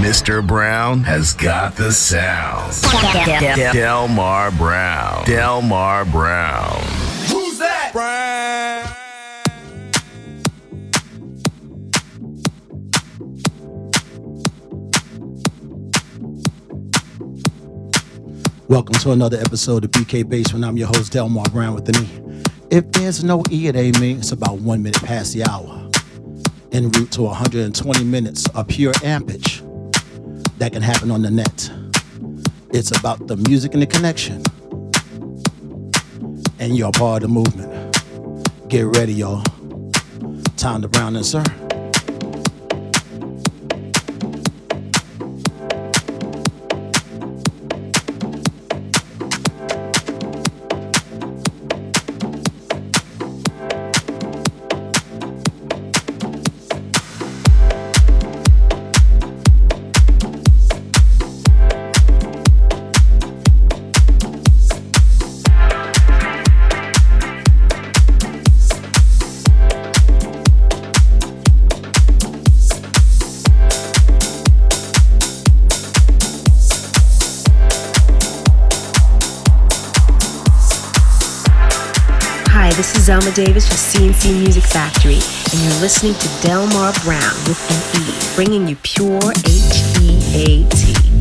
Mr. Brown has got the sound. Delmar Browne. Delmar Browne. Who's that? Brown. Welcome to another episode of BK Basement. I'm your host, Delmar Browne with an E. If there's no E, it ain't me. It's about one minute past the hour. En route to 120 minutes of pure ampage that can happen on the net. It's about the music and the connection. And you're part of the movement. Get ready, y'all. Time to brown and sir. Davis for C+C Music Factory, and you're listening to Delmar Browne with an E, bringing you pure H E A T.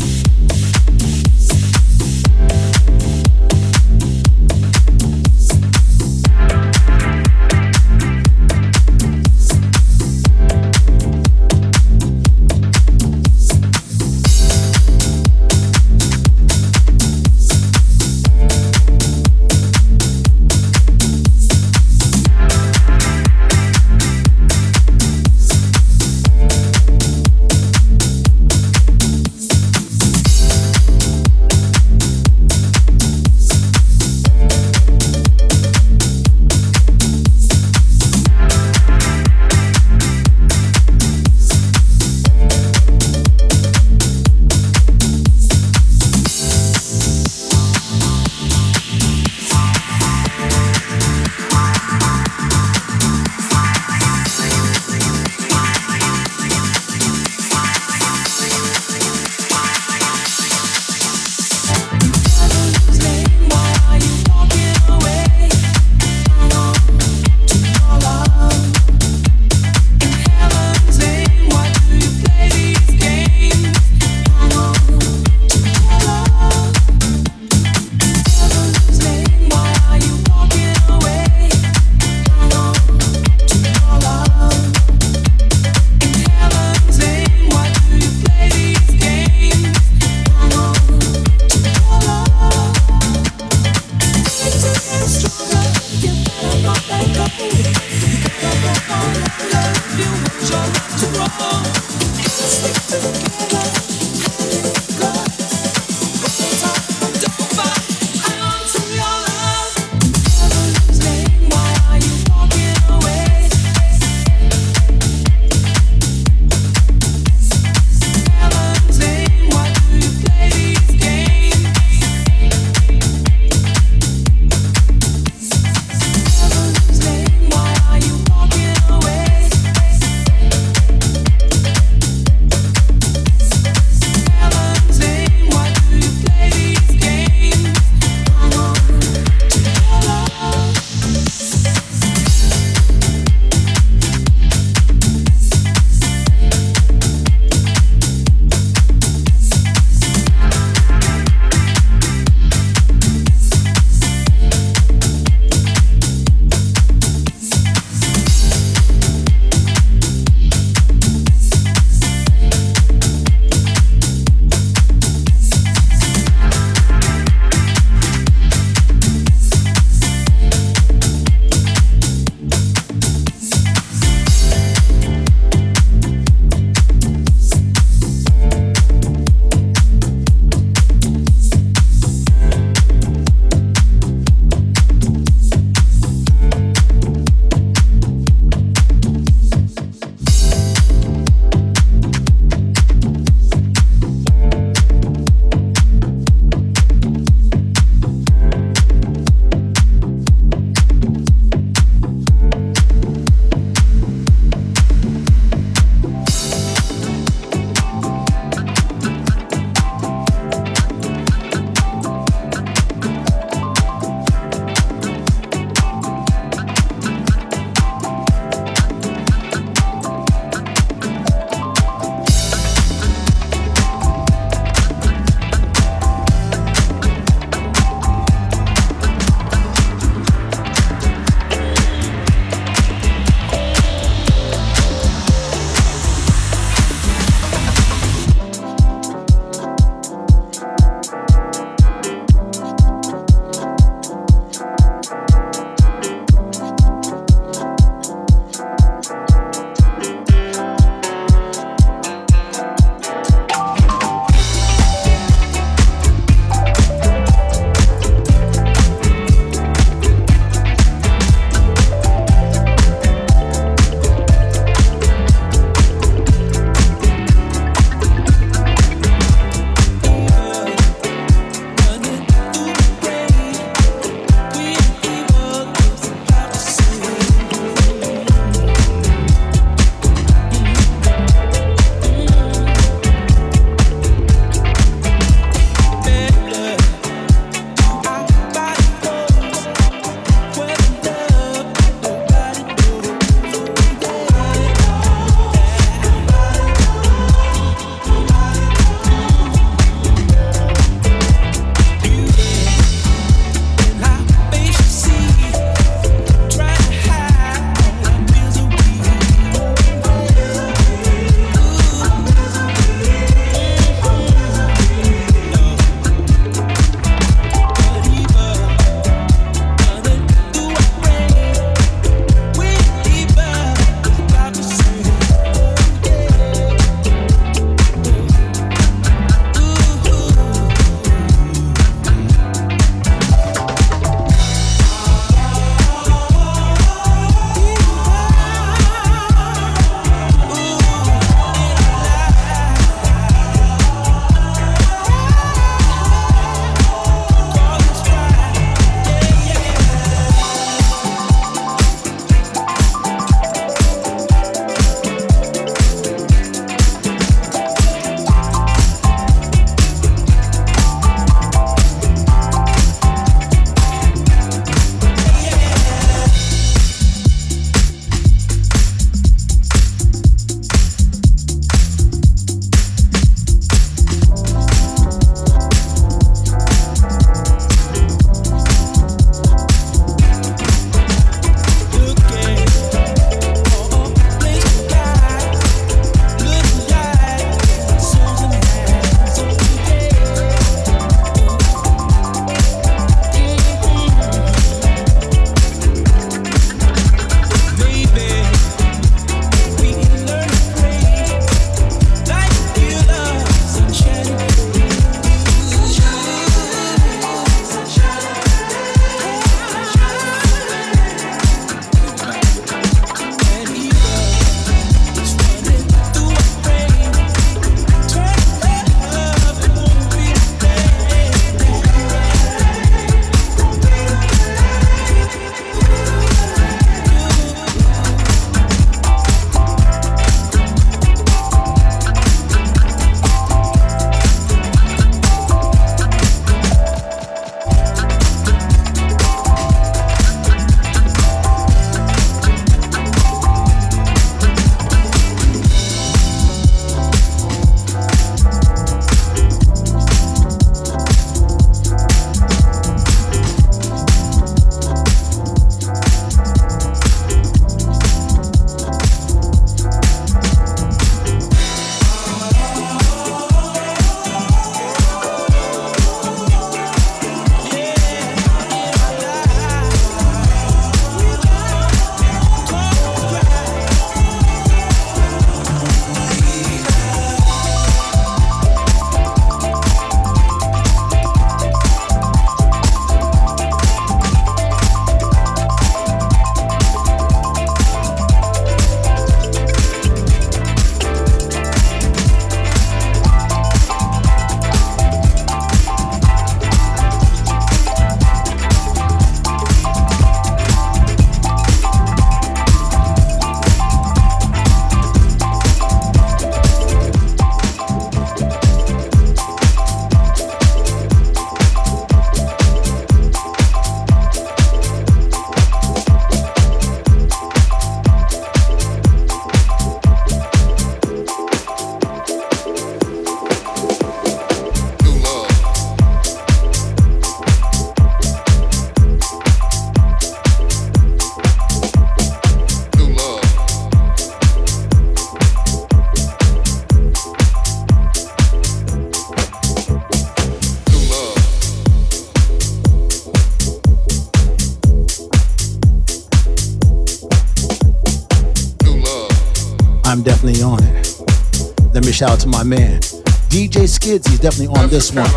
shout out to my man, DJ Skids. He's definitely on this one.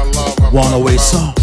Away song.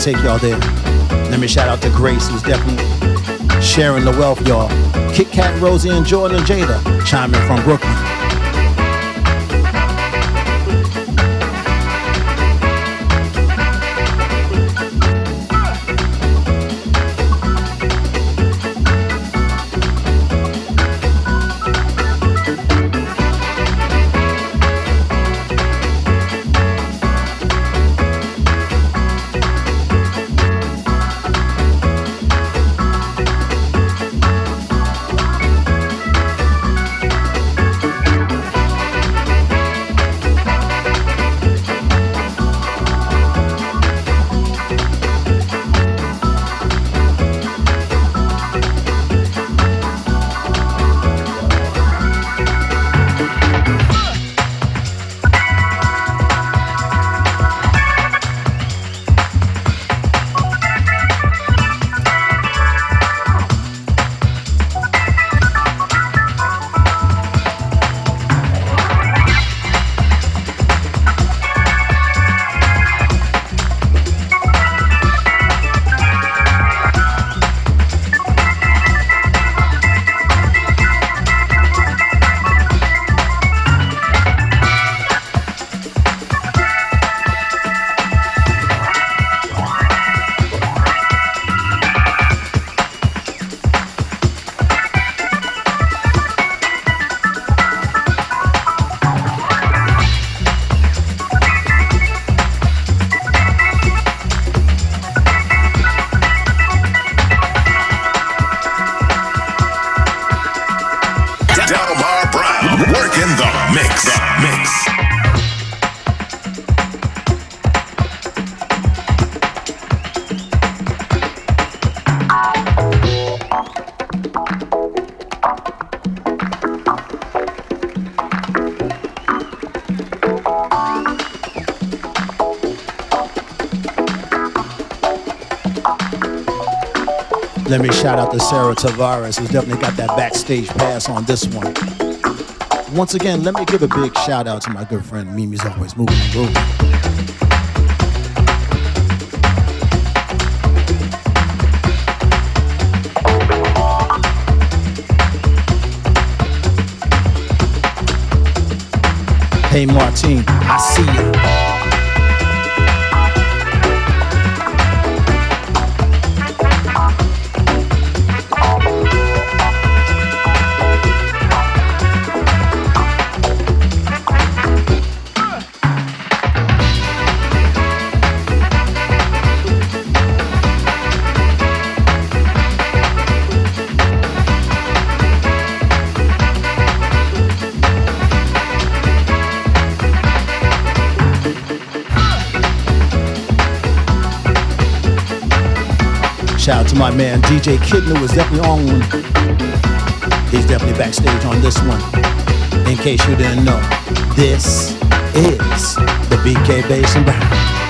Take y'all there. Let me shout out to Grace, who's definitely sharing the wealth, y'all. Kit Kat, Rosie, and Jordan and Jada chiming from Brooklyn. Let me shout out to Sarah Tavares, who's definitely got that backstage pass on this one. Once again, let me give a big shout out to my good friend Mimi's always moving grooving. Hey Martine, I see you. Shout out to my man DJ Kidner is definitely on one. He's definitely backstage on this one. In case you didn't know, this is the BK Bass and Brown.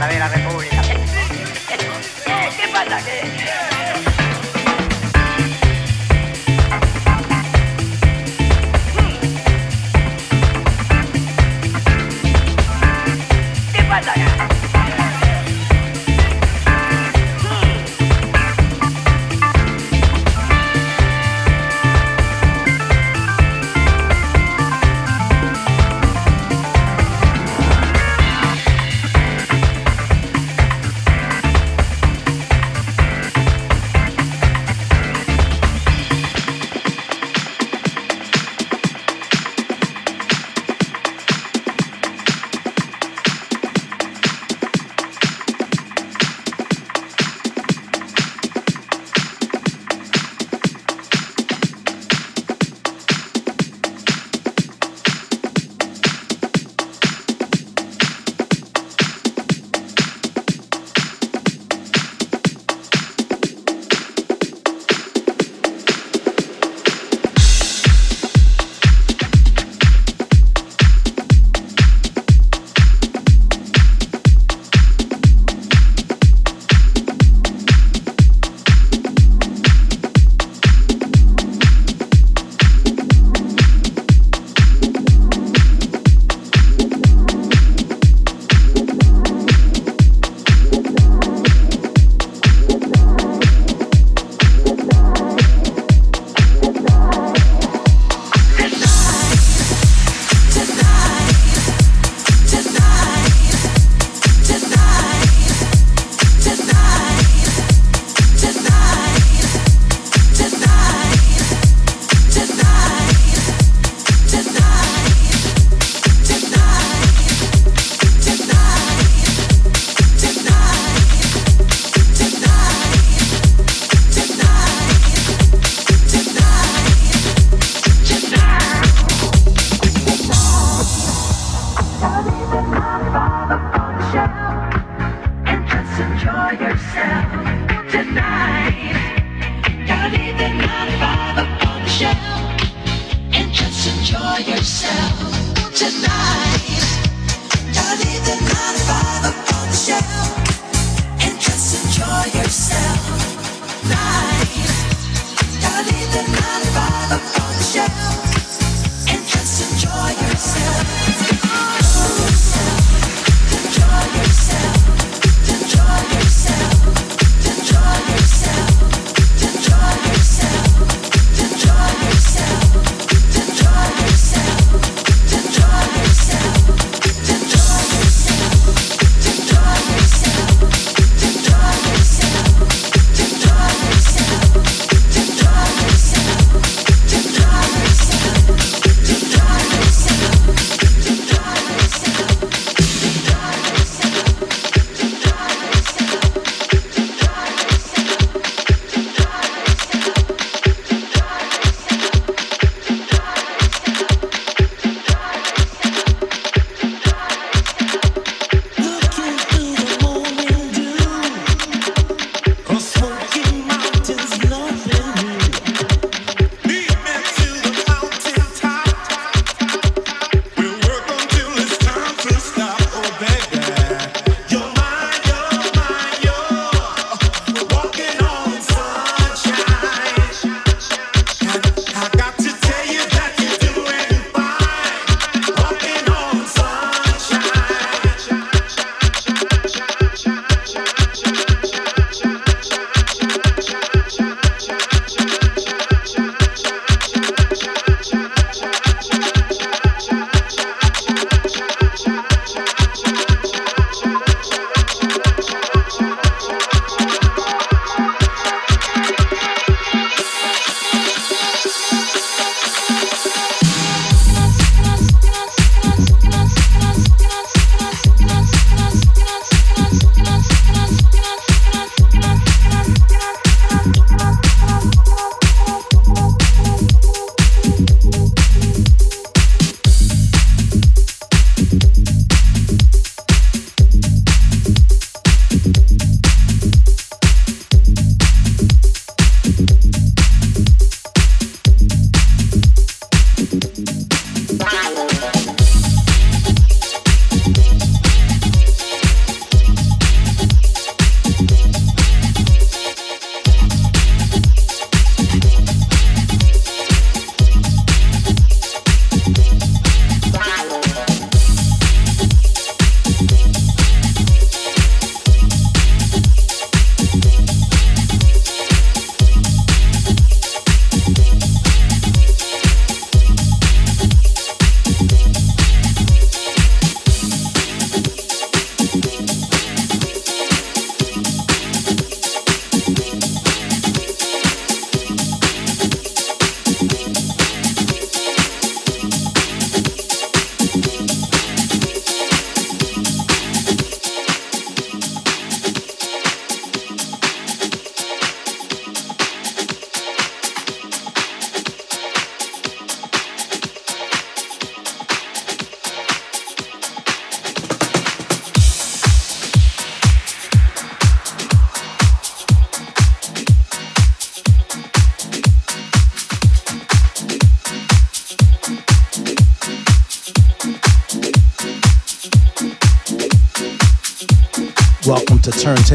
cadena de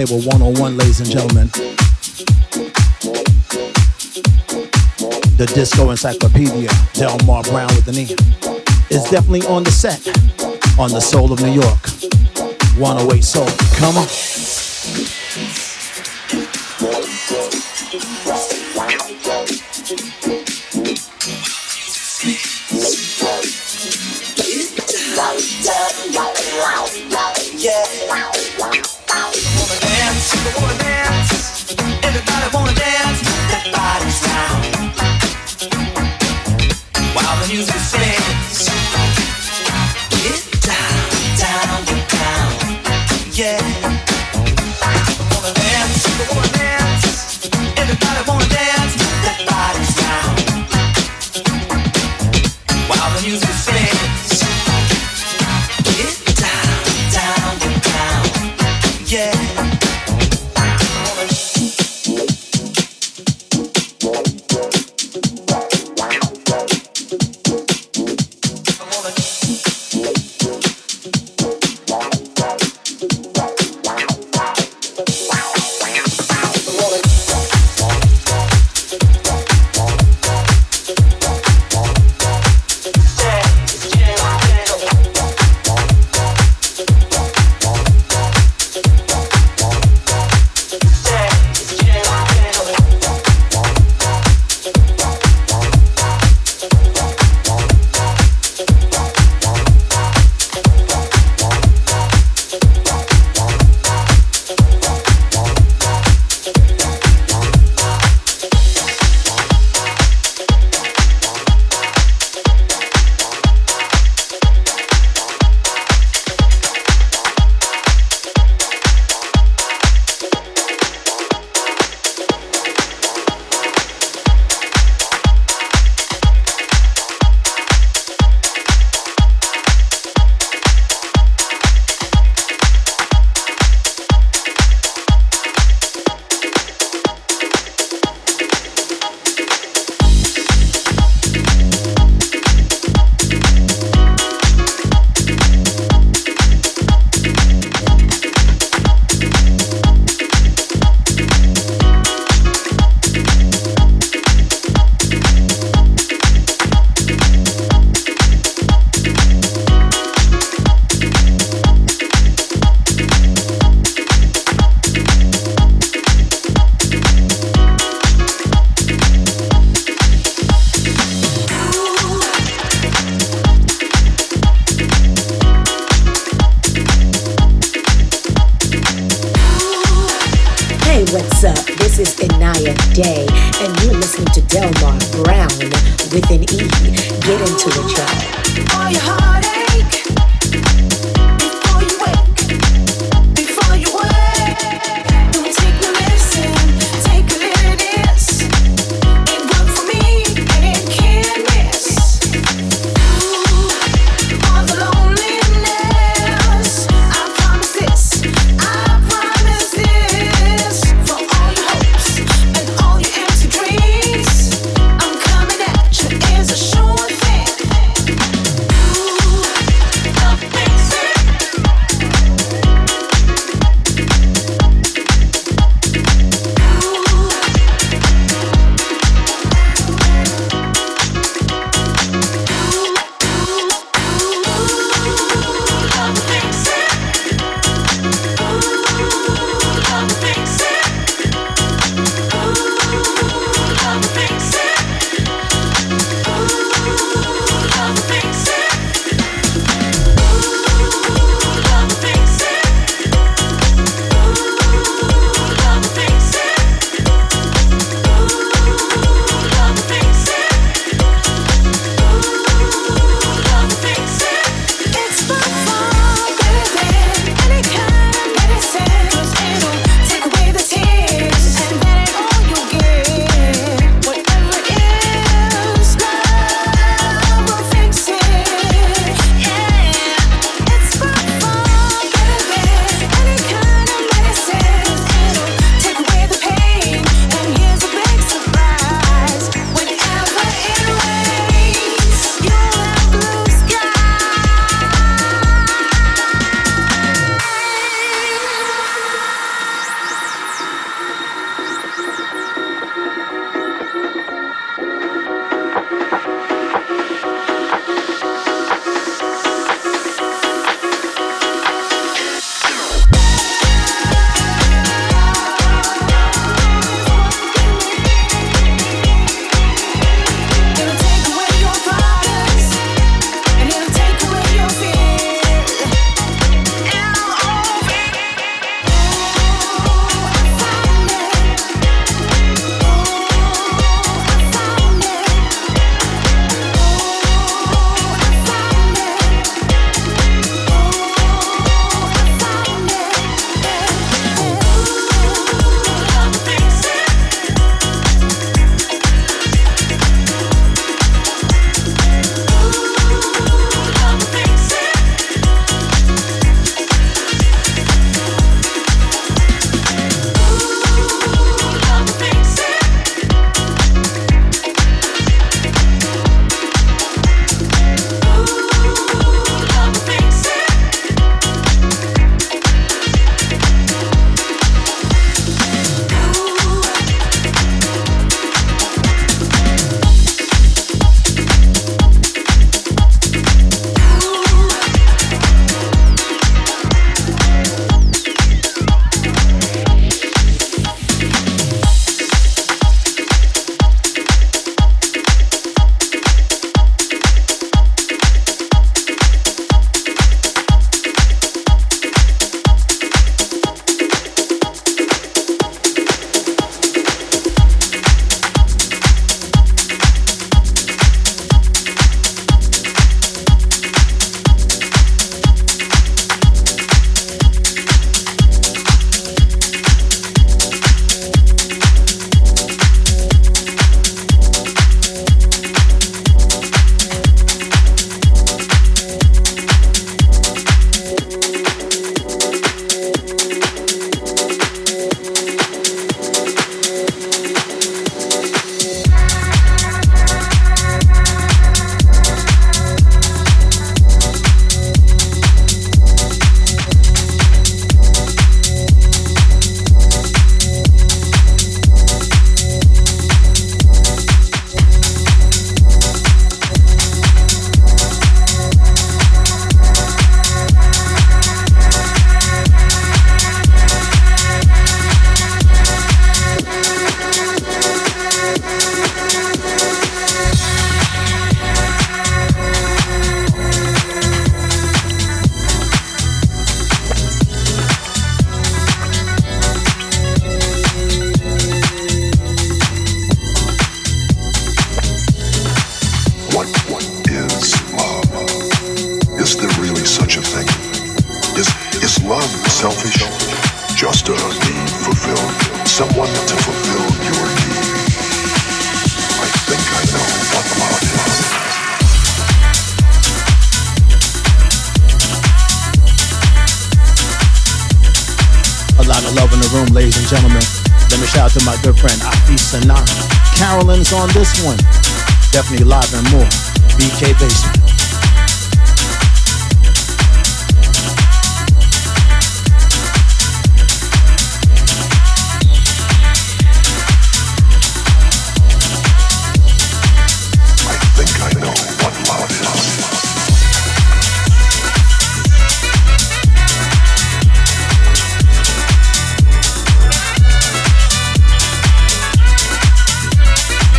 Turntable 101, ladies and gentlemen. The Disco Encyclopedia, Delmar Browne with the knee, is definitely on the set on the Soul of New York. 108 Soul. Come on.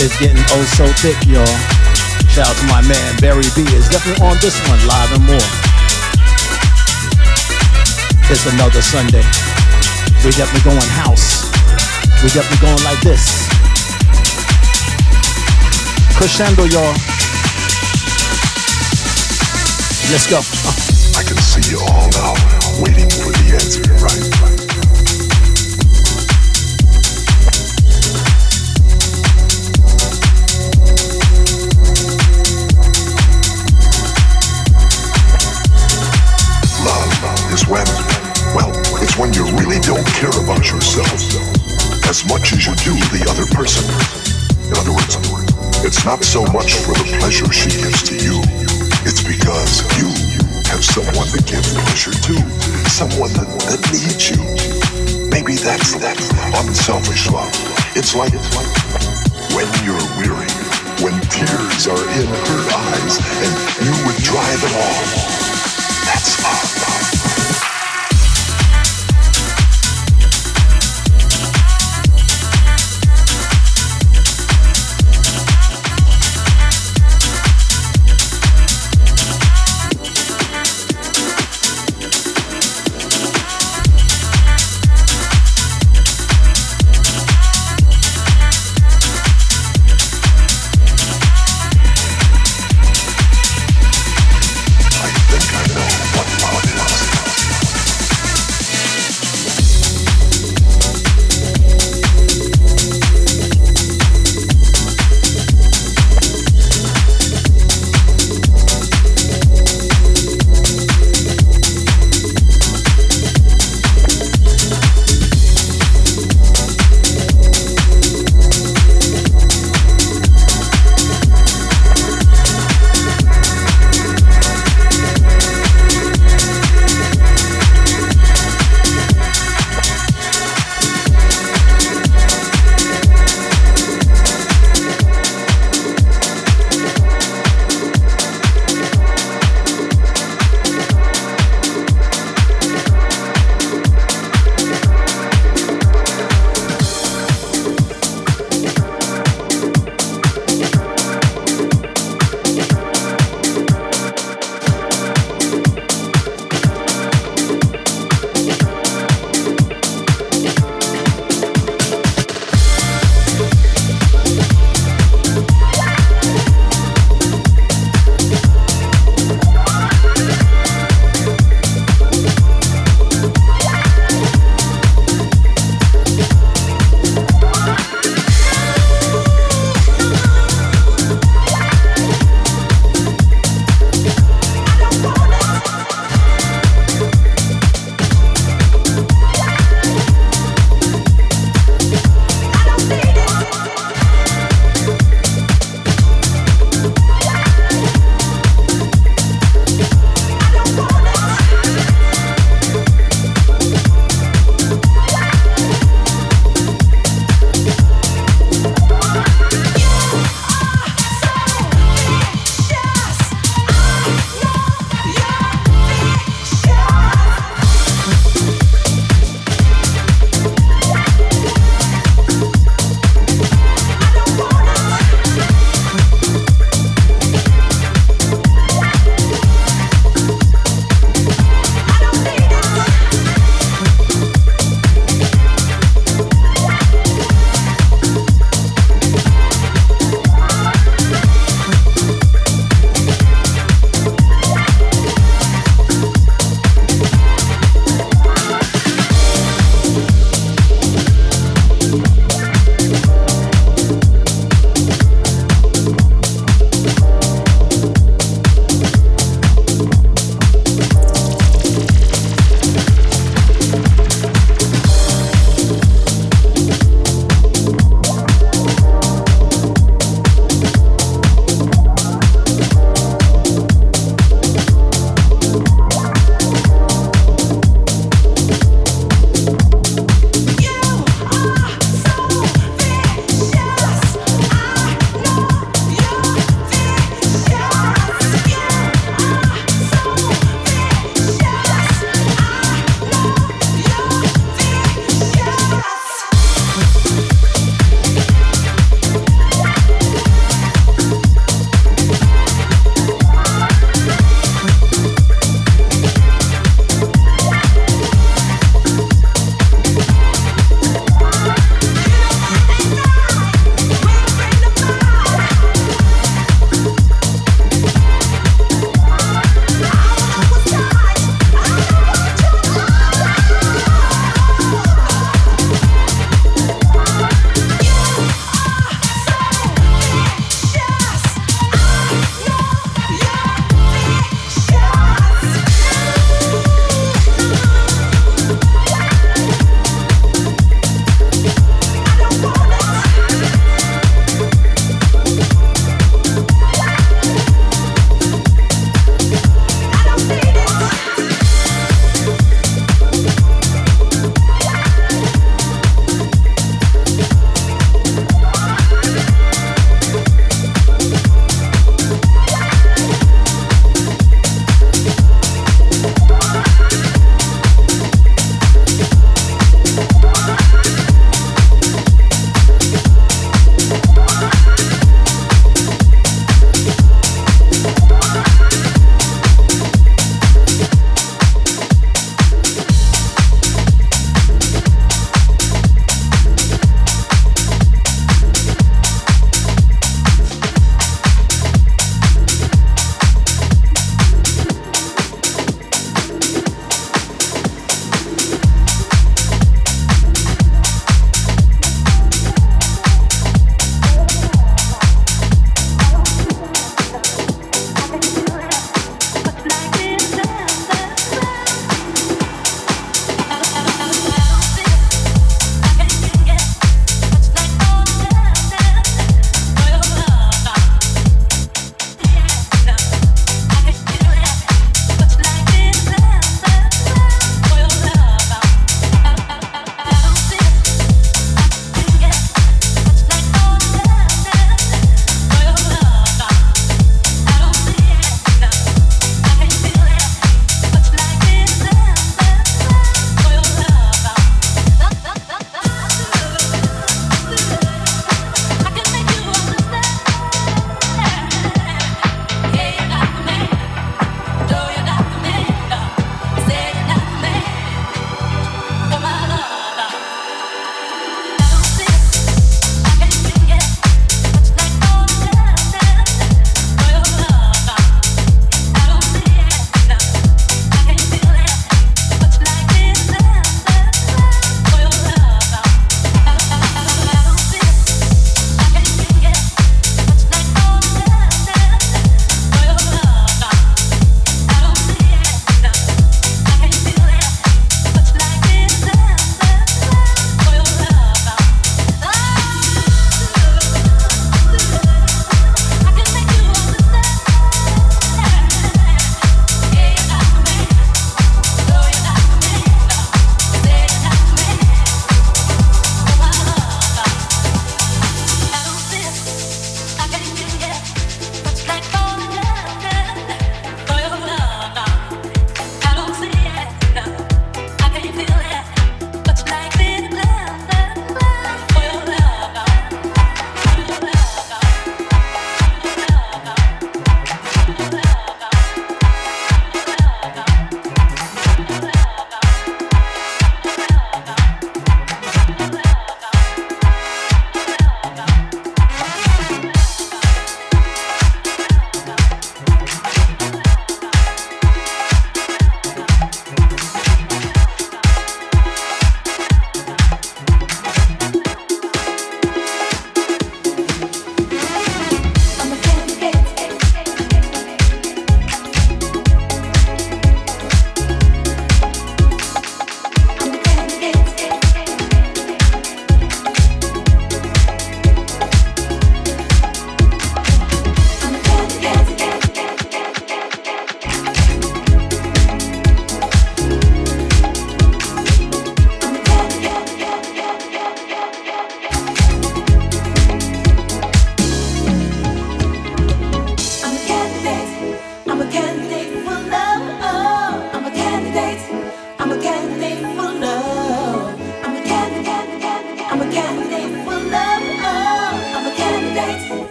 It's getting oh so thick, y'all. Shout out to my man Barry B. Is definitely on this one, live and more. It's another Sunday. We definitely going house. We definitely going like this. Crescendo, y'all. Let's go. I can see you all now, waiting for the answer, right? When, well, it's when you really don't care about yourself as much as you do the other person. In other words, it's not so much for the pleasure she gives to you, it's because you have someone to give pleasure to, someone that, that needs you. Maybe that's that unselfish love. It's like, it's like when you're weary, when tears are in her eyes, and you would dry them all. That's love.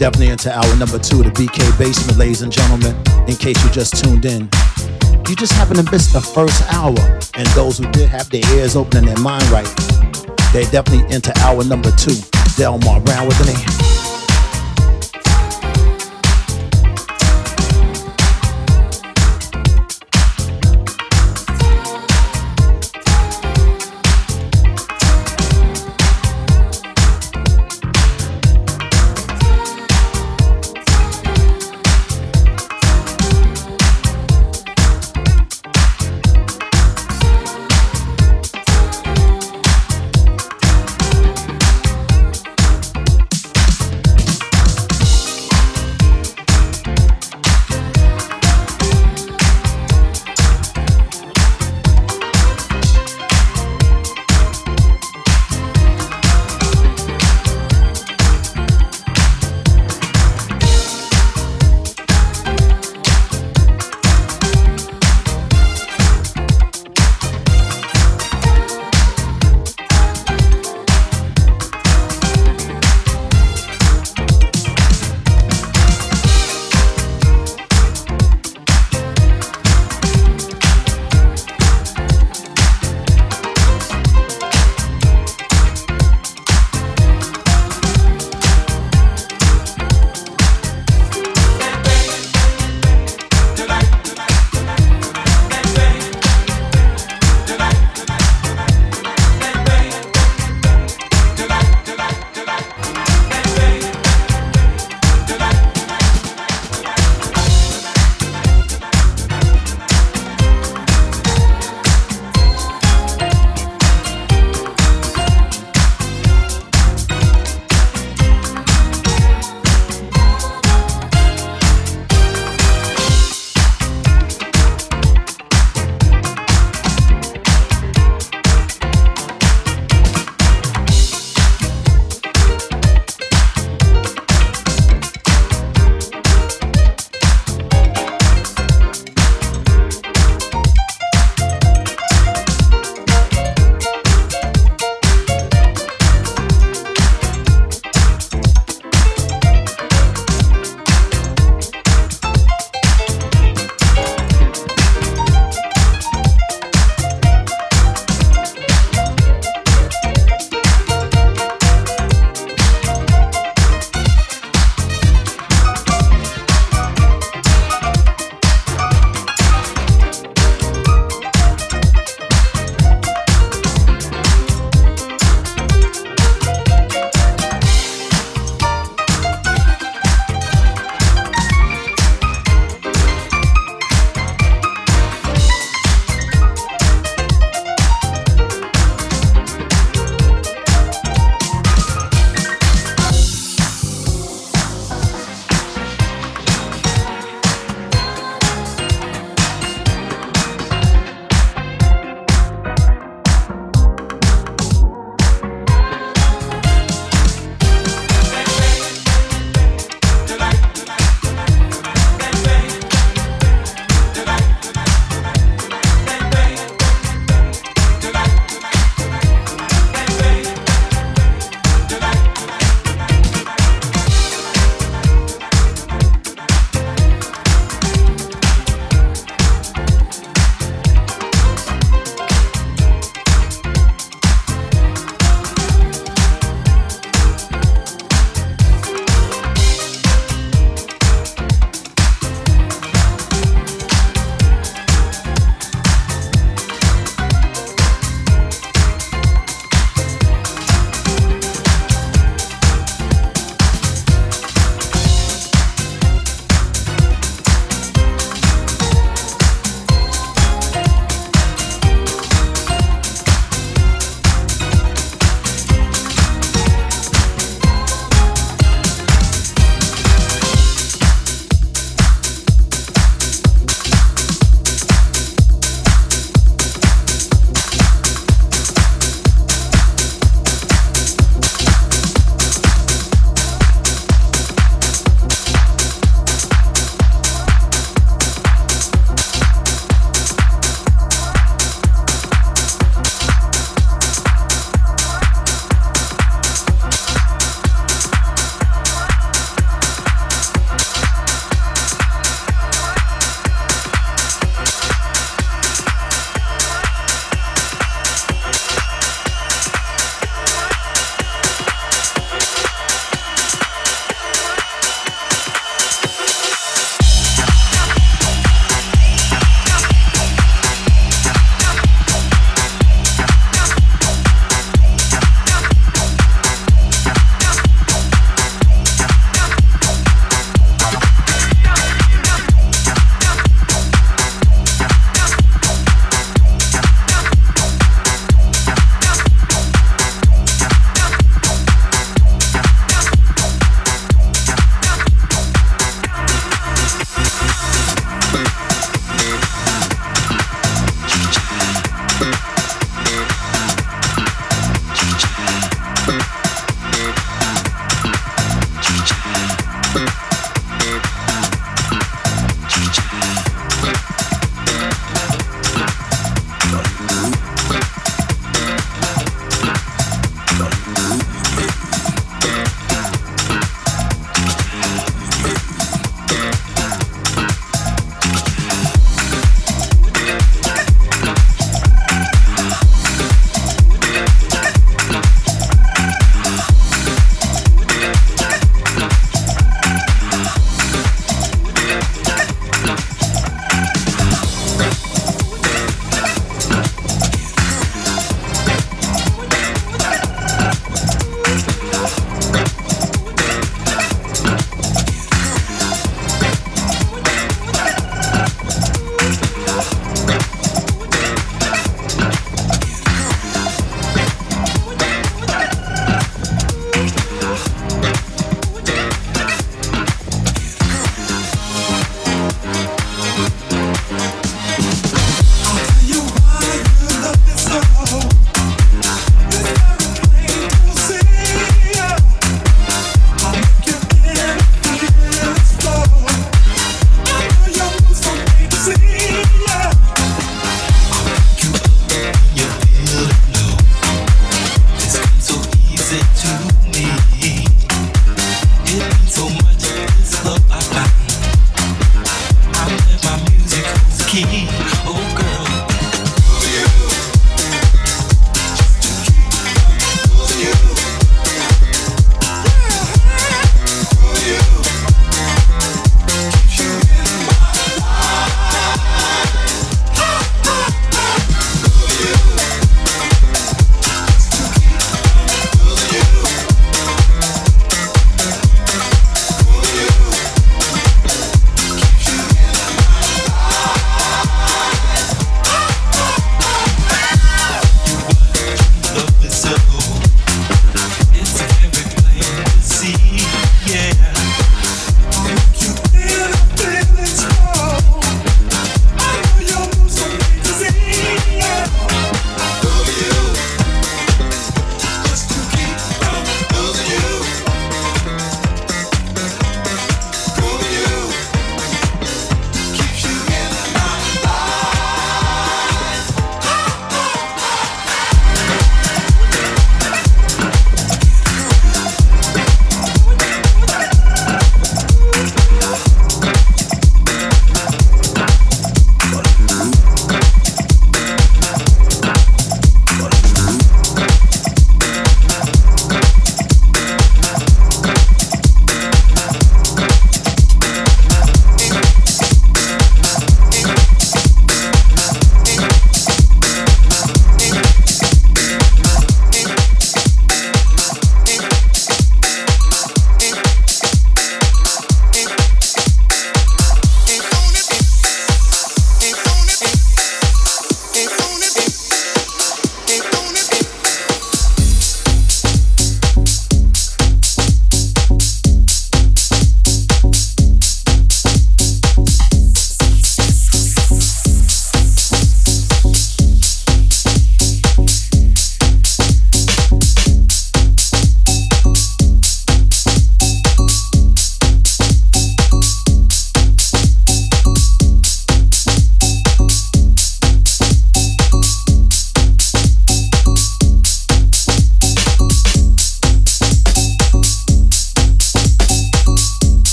Definitely into hour number two of the BK Basement, ladies and gentlemen. In case you just tuned in, you just happen to miss the first hour. And those who did have their ears open and their mind right, they're definitely into hour number two. Delmar Browne with an A.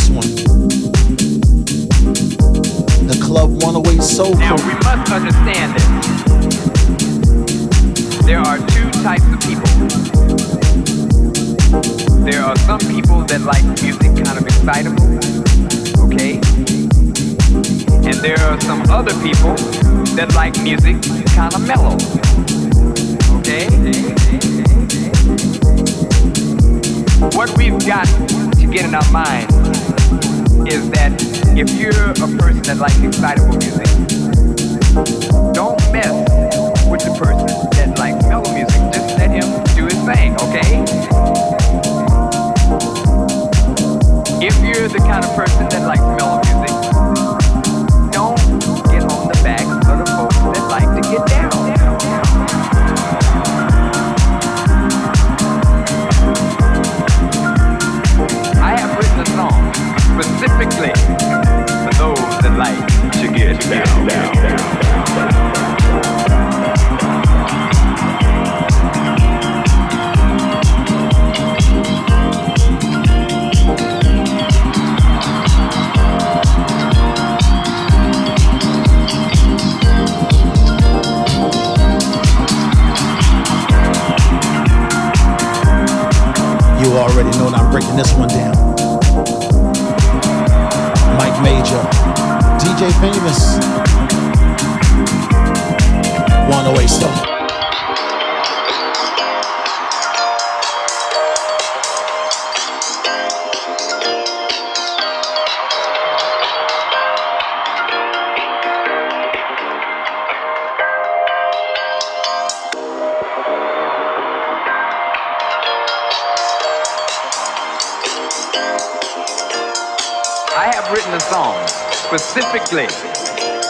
this one. The Club 108 Soul Now we must understand this. There are two types of people. There are some people that like music kind of excitable, okay? And there are some other people that like music kind of mellow, okay? What we've got to get in our mind is that if you're a person that likes excitable music, don't mess with the person that likes mellow music. Just let him do his thing, okay? If you're the kind of person that likes mellow music, don't get on the back of the folks that like to get down. Specifically for those that like to get down, down, down. You already know that I'm breaking this one down. Major, DJ Famous, 108 Soul. I specifically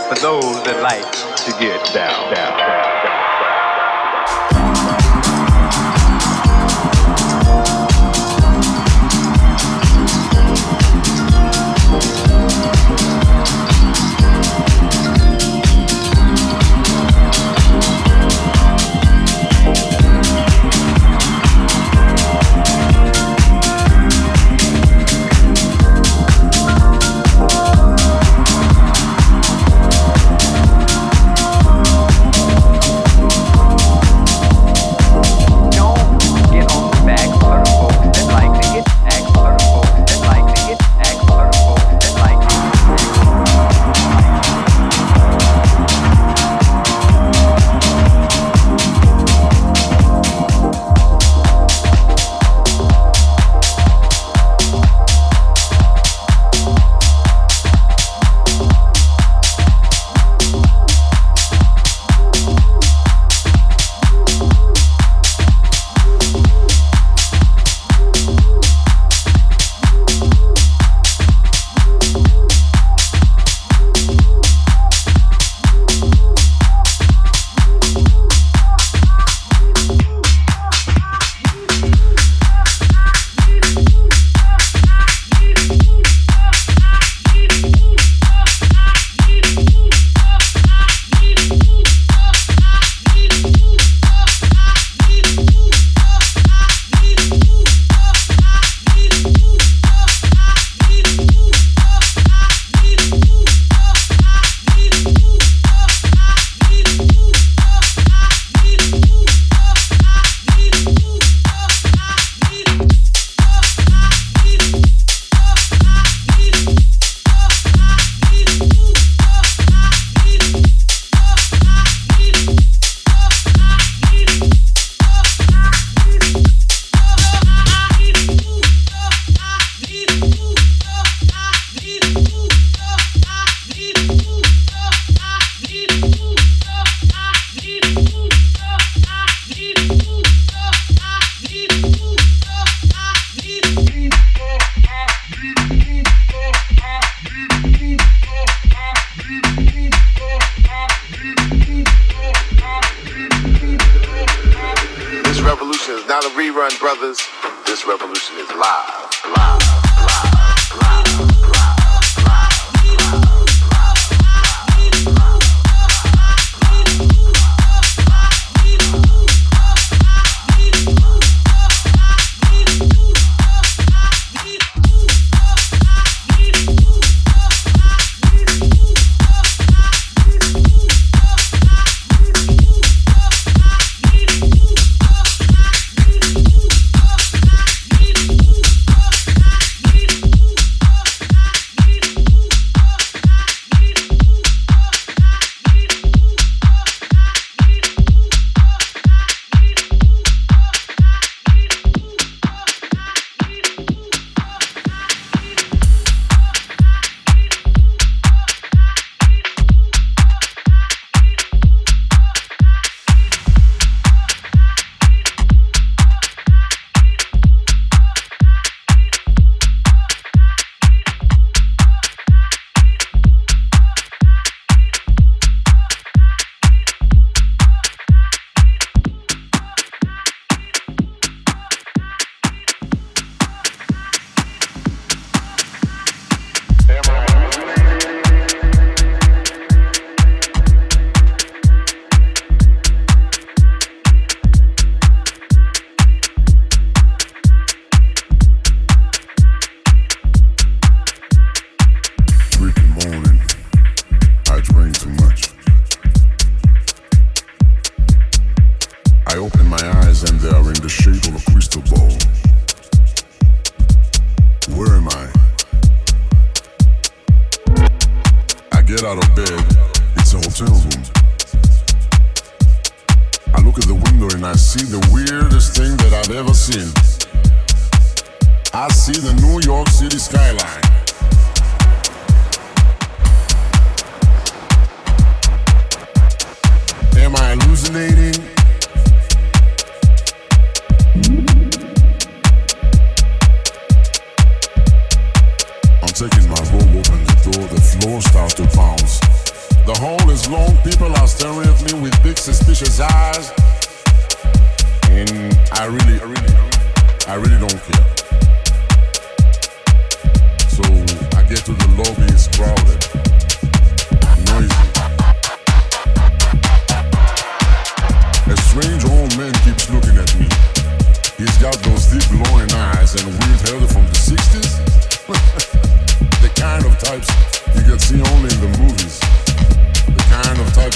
for those that like to get down, down, down,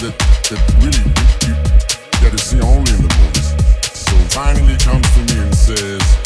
that that really you, that is seen only in the movies. So finally comes to me and says.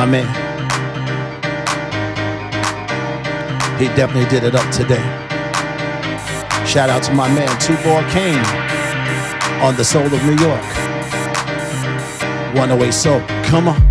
My man. He definitely did it up today. Shout out to my man, Two Ball Kane, on the Soul of New York. 108 Soul. Come on.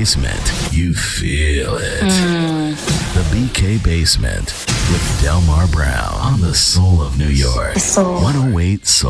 Basement, you feel it. Hmm. The BK basement with Delmar Browne on the soul of New York. Soul. 108 Soul. The.